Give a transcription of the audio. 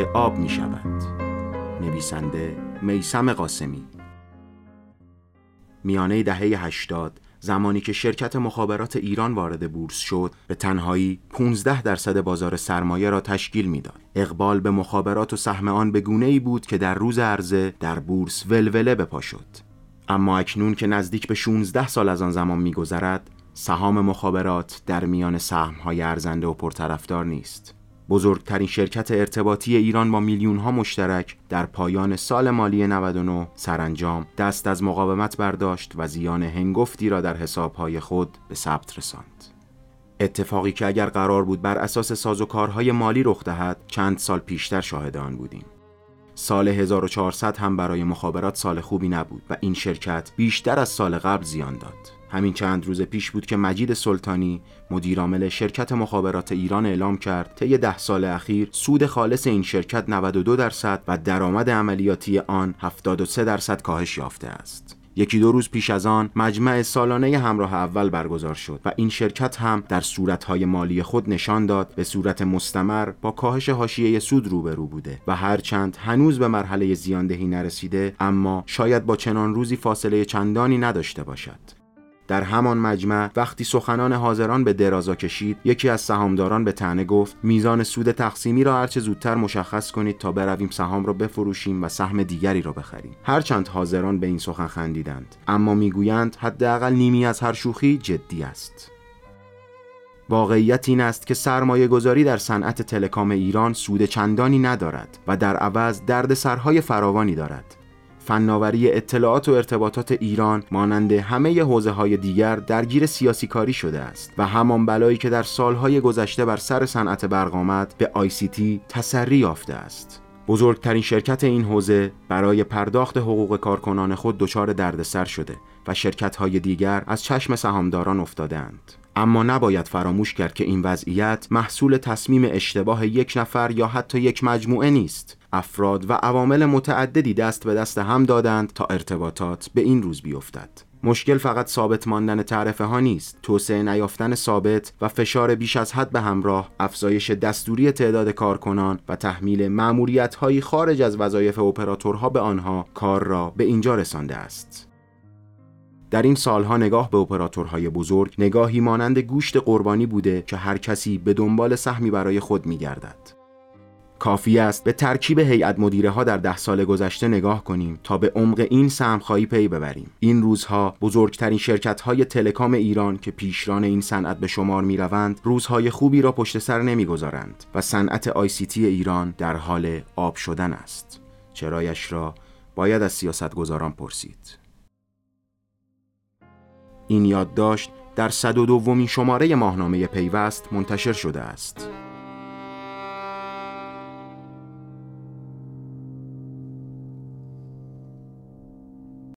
آب می شود. نویسنده میسم قاسمی. میانه دهه 80 زمانی که شرکت مخابرات ایران وارد بورس شد به تنهایی 15 درصد بازار سرمایه را تشکیل می‌داد. اقبال به مخابرات و سهم آن به گونه ای بود که در روز عرضه در بورس ولوله بپا شد. اما اکنون که نزدیک به 16 سال از آن زمان میگذرد سهام مخابرات در میان سهم‌های ارزنده و پرطرفدار نیست. بزرگترین شرکت ارتباطی ایران با میلیون ها مشترک در پایان سال مالی 99 سرانجام دست از مقاومت برداشت و زیان هنگفتی را در حسابهای خود به ثبت رساند. اتفاقی که اگر قرار بود بر اساس سازوکارهای مالی رخ دهد چند سال پیشتر شاهد آن بودیم. سال 1400 هم برای مخابرات سال خوبی نبود و این شرکت بیشتر از سال قبل زیان داد. همین چند روز پیش بود که مجید سلطانی مدیرعامل شرکت مخابرات ایران اعلام کرد طی ده سال اخیر سود خالص این شرکت 92 درصد و درآمد عملیاتی آن 73 درصد کاهش یافته است. یکی دو روز پیش از آن مجمع سالانه همراه اول برگزار شد و این شرکت هم در صورتهای مالی خود نشان داد به صورت مستمر با کاهش حاشیه سود روبرو بوده و هرچند هنوز به مرحله زیاندهی نرسیده اما شاید با چنان روزی فاصله چندانی نداشته باشد. در همان مجمع وقتی سخنان حاضران به درازا کشید یکی از سهامداران به تنه گفت میزان سود تقسیمی را هرچه زودتر مشخص کنید تا برویم سهام را بفروشیم و سهم دیگری را بخریم. هرچند حاضران به این سخن خندیدند. اما می‌گویند حداقل نیمی از هر شوخی جدی است. واقعیت این است که سرمایه گذاری در صنعت تلکام ایران سود چندانی ندارد و در عوض درد سرهای فراوانی دارد. فناوری اطلاعات و ارتباطات ایران مانند همه حوزه های دیگر درگیر سیاسی کاری شده است و همان بلایی که در سالهای گذشته بر سر صنعت برق آمد به تی تسری یافته است بزرگترین شرکت این حوزه برای پرداخت حقوق کارکنان خود دچار دردسر شده و شرکت های دیگر از چشم سهامداران افتادند. اما نباید فراموش کرد که این وضعیت محصول تصمیم اشتباه یک نفر یا حتی یک مجموعه نیست افراد و عوامل متعددی دست به دست هم دادند تا ارتباطات به این روز بیفتد. مشکل فقط ثابت ماندن تعرفه ها نیست. توسعه نیافتن ثابت و فشار بیش از حد به همراه افزایش دستوری تعداد کارکنان و تحمیل مأموریت هایی خارج از وظایف اپراتورها به آنها کار را به اینجا رسانده است. در این سالها نگاه به اپراتورهای بزرگ نگاهی مانند گوشت قربانی بوده که هر کسی به دنبال سهمی برای خود میگردد. کافی است به ترکیب هیئت مدیره ها در ده سال گذشته نگاه کنیم تا به عمق این سهمخواهی پی ببریم. این روزها بزرگترین شرکت های telecom ایران که پیشران این صنعت به شمار می روند روزهای خوبی را پشت سر نمی‌گذارند و صنعت ICT ایران در حال آب شدن است. چرایش را باید از سیاستگزاران پرسید. این یادداشت در صد و دومین شماره ماهنامه پیوست منتشر شده است.